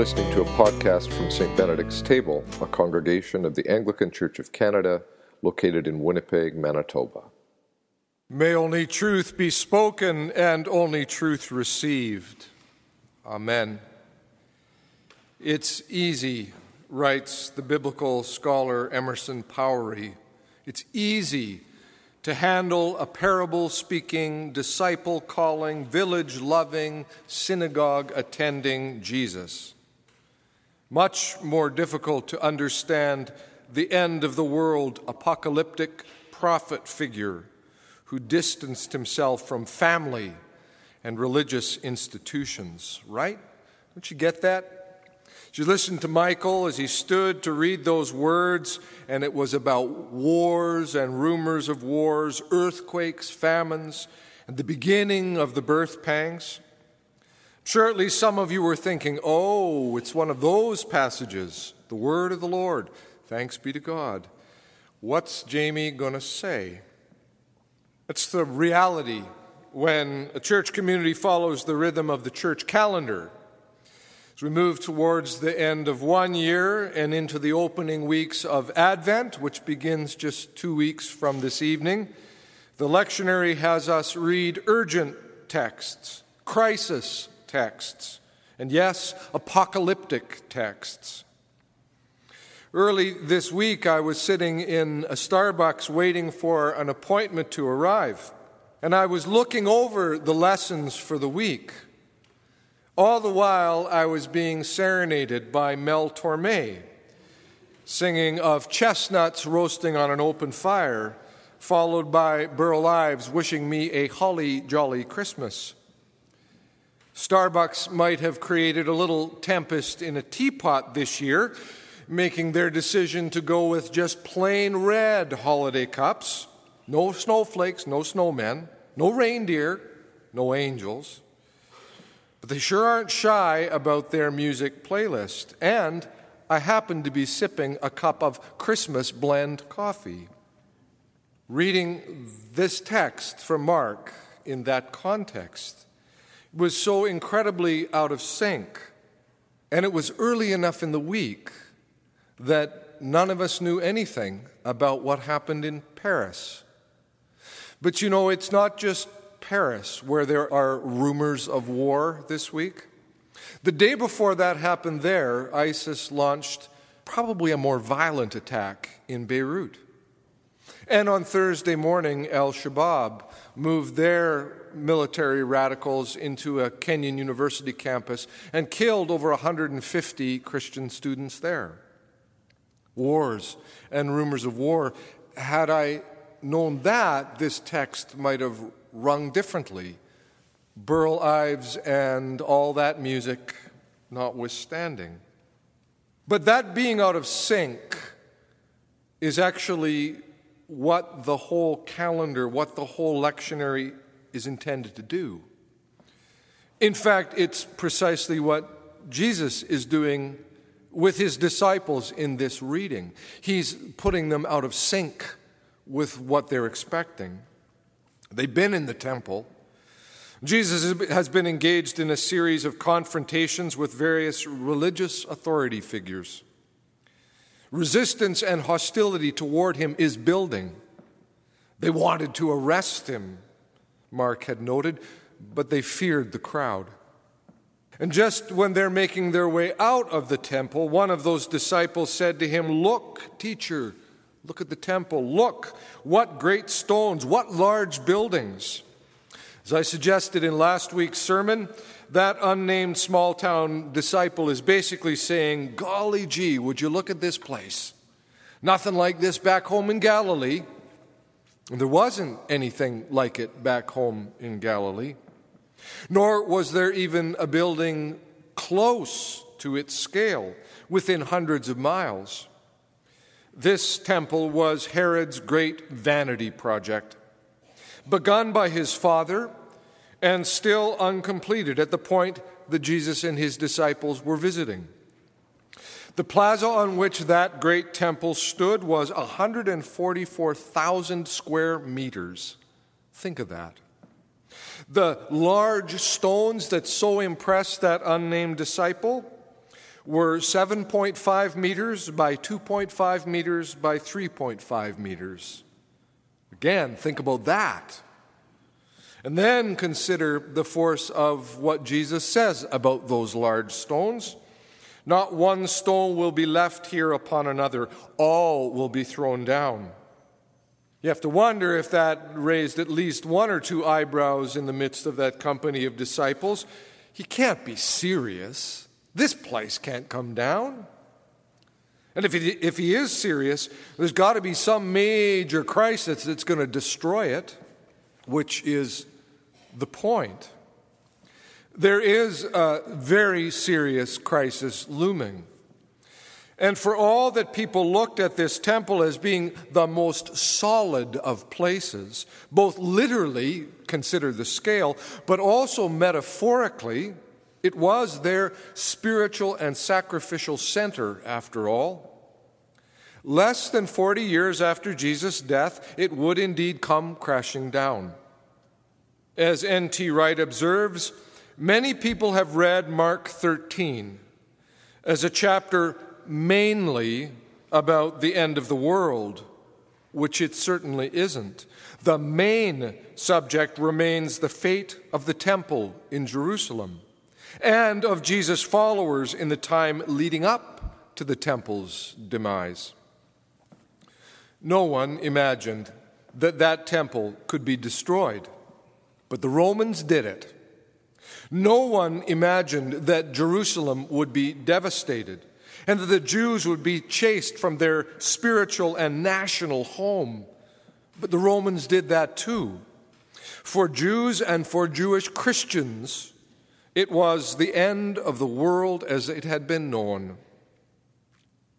listening to a podcast from St. Benedict's Table, a congregation of the Anglican Church of Canada located in Winnipeg, Manitoba. May only truth be spoken and only truth received. Amen. It's easy, writes the biblical scholar Emerson Powery. It's easy to handle a parable speaking, disciple calling, village loving, synagogue attending Jesus. Much more difficult to understand the end of the world apocalyptic prophet figure who distanced himself from family and religious institutions, right? Don't you get that? You listen to Michael as he stood to read those words, and it was about wars and rumors of wars, earthquakes, famines, and the beginning of the birth pangs. Sure, at least some of you were thinking, oh, it's one of those passages, the word of the Lord. Thanks be to God. What's Jamie going to say? It's the reality when a church community follows the rhythm of the church calendar as we move towards the end of one year and into the opening weeks of Advent, which begins just two weeks from this evening, the lectionary has us read urgent texts, crisis texts, and yes, apocalyptic texts. Early this week, I was sitting in a Starbucks waiting for an appointment to arrive, and I was looking over the lessons for the week. All the while, I was being serenaded by Mel Torme, singing of chestnuts roasting on an open fire, followed by Burl Ives wishing me a holly jolly Christmas. Starbucks might have created a little tempest in a teapot this year, making their decision to go with just plain red holiday cups. No snowflakes, no snowmen, no reindeer, no angels. But they sure aren't shy about their music playlist. And I happen to be sipping a cup of Christmas blend coffee. Reading this text from Mark in that context was so incredibly out of sync. And it was early enough in the week that none of us knew anything about what happened in Paris. But you know, it's not just Paris, where there are rumors of war this week. The day before that happened there, ISIS launched probably a more violent attack in Beirut. And on Thursday morning, Al Shabaab moved their military radicals into a Kenyan university campus and killed over 150 Christian students there. Wars and rumors of war. Had I known that, this text might have rung differently, Burl Ives and all that music notwithstanding. But that being out of sync is actually what the whole calendar, what the whole lectionary is intended to do. In fact, it's precisely what Jesus is doing with his disciples in this reading. He's putting them out of sync with what they're expecting. They've been in the temple. Jesus has been engaged in a series of confrontations with various religious authority figures. Resistance and hostility toward him is building. They wanted to arrest him, Mark had noted, but they feared the crowd. And just when they're making their way out of the temple, one of those disciples said to him, Look, teacher, Look at the temple. Look, what great stones, what large buildings. As I suggested in last week's sermon, that unnamed small town disciple is basically saying, Golly gee, would you look at this place? Nothing like this back home in Galilee. There wasn't anything like it back home in Galilee. Nor was there even a building close to its scale, within hundreds of miles. This temple was Herod's great vanity project, begun by his father and still uncompleted at the point that Jesus and his disciples were visiting. The plaza on which that great temple stood was 144,000 square meters. Think of that. The large stones that so impressed that unnamed disciple were 7.5 meters by 2.5 meters by 3.5 meters. Again, think about that. And then consider the force of what Jesus says about those large stones. Not one stone will be left here upon another, all will be thrown down. You have to wonder if that raised at least one or two eyebrows in the midst of that company of disciples. He can't be serious. This place can't come down. And if he, if he is serious, there's got to be some major crisis that's going to destroy it, which is the point. There is a very serious crisis looming. And for all that people looked at this temple as being the most solid of places, both literally, consider the scale, but also metaphorically, it was their spiritual and sacrificial center, after all. Less than 40 years after Jesus' death, it would indeed come crashing down. As N.T. Wright observes, many people have read Mark 13 as a chapter mainly about the end of the world, which it certainly isn't. The main subject remains the fate of the temple in Jerusalem and of Jesus' followers in the time leading up to the temple's demise. No one imagined that that temple could be destroyed, but the Romans did it. No one imagined that Jerusalem would be devastated and that the Jews would be chased from their spiritual and national home. But the Romans did that too. For Jews and for Jewish Christians, it was the end of the world as it had been known.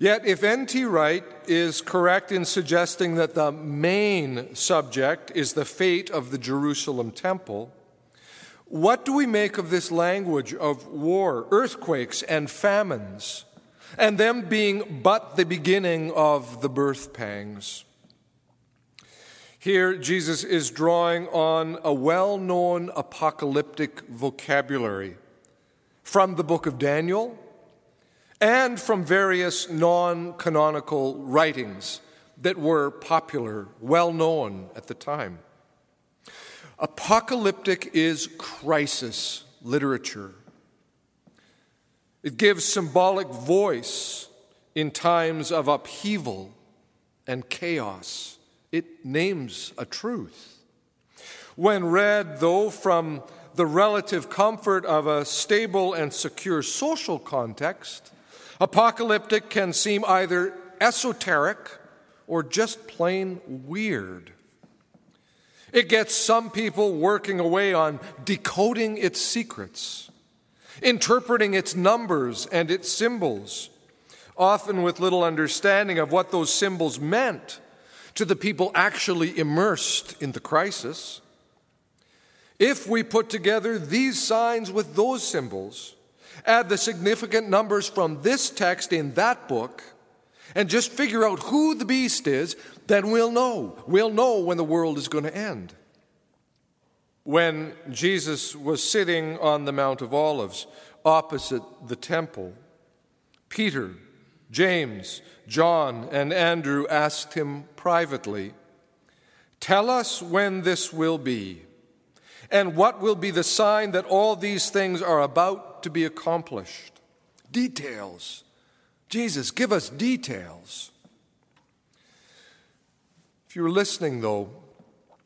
Yet, if N.T. Wright is correct in suggesting that the main subject is the fate of the Jerusalem temple, what do we make of this language of war, earthquakes, and famines, and them being but the beginning of the birth pangs? Here, Jesus is drawing on a well known apocalyptic vocabulary from the book of Daniel and from various non canonical writings that were popular, well known at the time. Apocalyptic is crisis literature. It gives symbolic voice in times of upheaval and chaos. It names a truth. When read, though, from the relative comfort of a stable and secure social context, Apocalyptic can seem either esoteric or just plain weird. It gets some people working away on decoding its secrets, interpreting its numbers and its symbols, often with little understanding of what those symbols meant to the people actually immersed in the crisis. If we put together these signs with those symbols, add the significant numbers from this text in that book, and just figure out who the beast is, then we'll know. We'll know when the world is going to end. When Jesus was sitting on the Mount of Olives opposite the temple, Peter, James, John, and Andrew asked him privately, Tell us when this will be, and what will be the sign that all these things are about to be accomplished. Details. Jesus, give us details. If you're listening, though,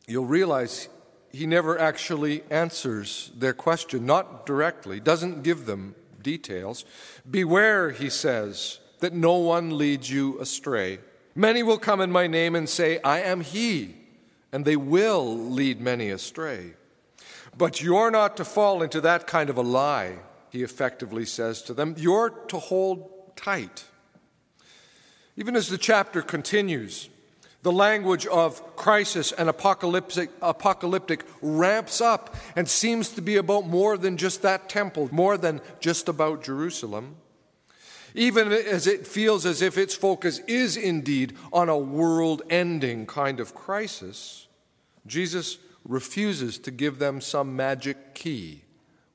you'll realize he never actually answers their question, not directly, doesn't give them details. Beware, he says, that no one leads you astray. Many will come in my name and say, I am he, and they will lead many astray. But you're not to fall into that kind of a lie he effectively says to them, You're to hold tight. Even as the chapter continues, the language of crisis and apocalyptic, apocalyptic ramps up and seems to be about more than just that temple, more than just about Jerusalem. Even as it feels as if its focus is indeed on a world ending kind of crisis, Jesus refuses to give them some magic key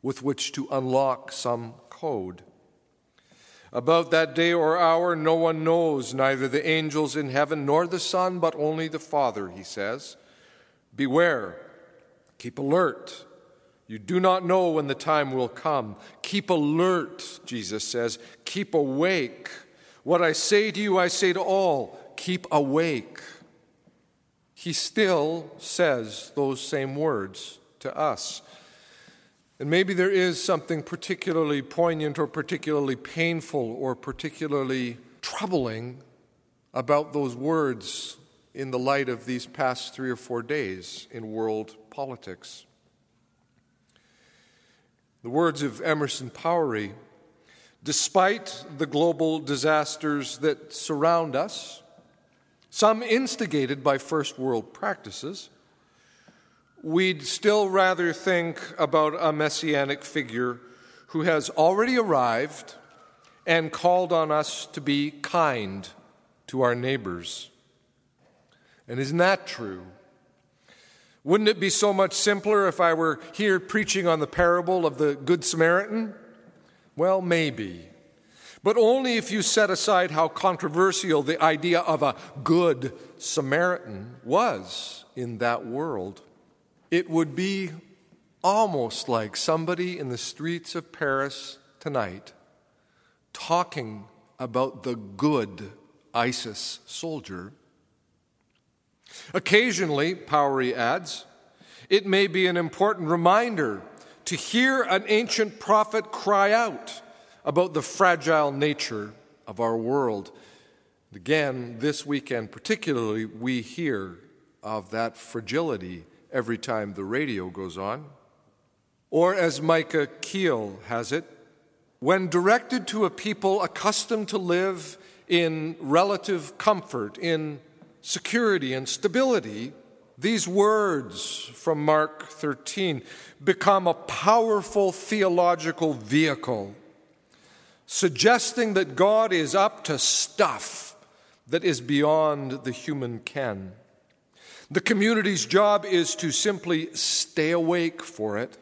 with which to unlock some code. About that day or hour, no one knows, neither the angels in heaven nor the Son, but only the Father, he says. Beware, keep alert. You do not know when the time will come. Keep alert, Jesus says. Keep awake. What I say to you, I say to all keep awake. He still says those same words to us. And maybe there is something particularly poignant or particularly painful or particularly troubling about those words in the light of these past three or four days in world politics. The words of Emerson Powery despite the global disasters that surround us, some instigated by first world practices, we'd still rather think about a messianic figure who has already arrived and called on us to be kind to our neighbors. And isn't that true? Wouldn't it be so much simpler if I were here preaching on the parable of the Good Samaritan? Well, maybe. But only if you set aside how controversial the idea of a good Samaritan was in that world. It would be almost like somebody in the streets of Paris tonight talking about the good ISIS soldier. Occasionally, Powery adds, it may be an important reminder to hear an ancient prophet cry out about the fragile nature of our world. Again, this weekend particularly, we hear of that fragility every time the radio goes on. Or, as Micah Kiel has it, when directed to a people accustomed to live in relative comfort, in security and stability, these words from Mark 13 become a powerful theological vehicle, suggesting that God is up to stuff that is beyond the human ken. The community's job is to simply stay awake for it.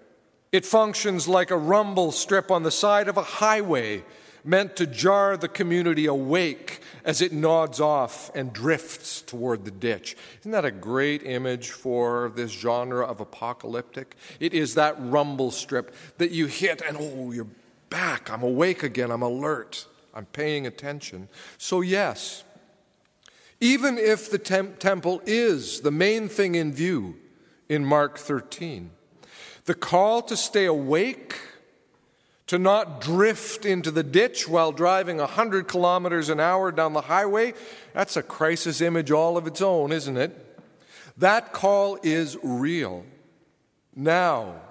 It functions like a rumble strip on the side of a highway meant to jar the community awake as it nods off and drifts toward the ditch. Isn't that a great image for this genre of apocalyptic? It is that rumble strip that you hit and oh, you're back. I'm awake again. I'm alert. I'm paying attention. So, yes, even if the temp- temple is the main thing in view in Mark 13. The call to stay awake, to not drift into the ditch while driving 100 kilometers an hour down the highway, that's a crisis image all of its own, isn't it? That call is real. Now,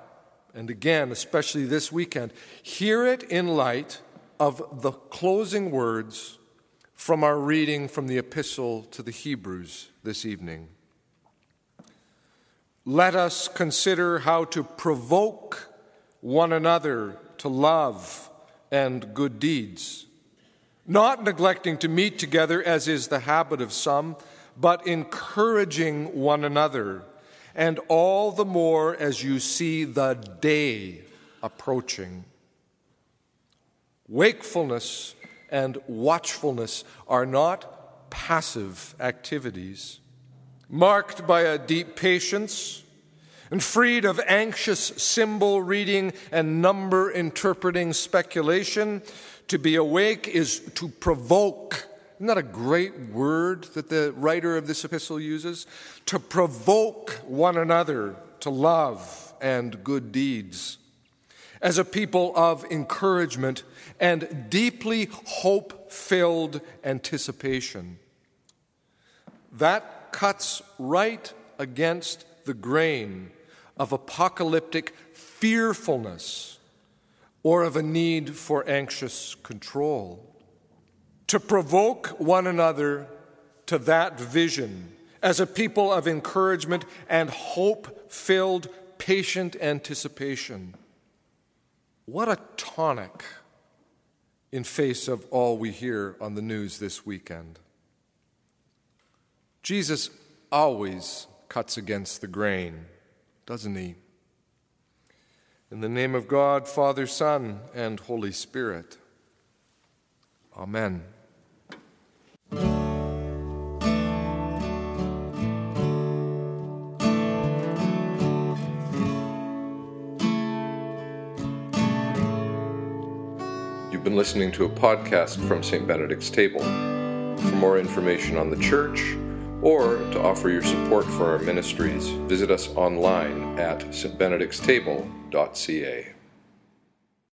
and again, especially this weekend, hear it in light of the closing words from our reading from the Epistle to the Hebrews this evening. Let us consider how to provoke one another to love and good deeds, not neglecting to meet together as is the habit of some, but encouraging one another, and all the more as you see the day approaching. Wakefulness and watchfulness are not passive activities, marked by a deep patience and freed of anxious symbol reading and number interpreting speculation. To be awake is to provoke. Isn't that a great word that the writer of this epistle uses? To provoke one another to love and good deeds as a people of encouragement and deeply hope filled anticipation. That cuts right against the grain of apocalyptic fearfulness or of a need for anxious control. To provoke one another to that vision as a people of encouragement and hope filled, patient anticipation. What a tonic in face of all we hear on the news this weekend. Jesus always cuts against the grain, doesn't he? In the name of God, Father, Son, and Holy Spirit. Amen. Listening to a podcast from St. Benedict's Table. For more information on the church or to offer your support for our ministries, visit us online at stbenedictstable.ca.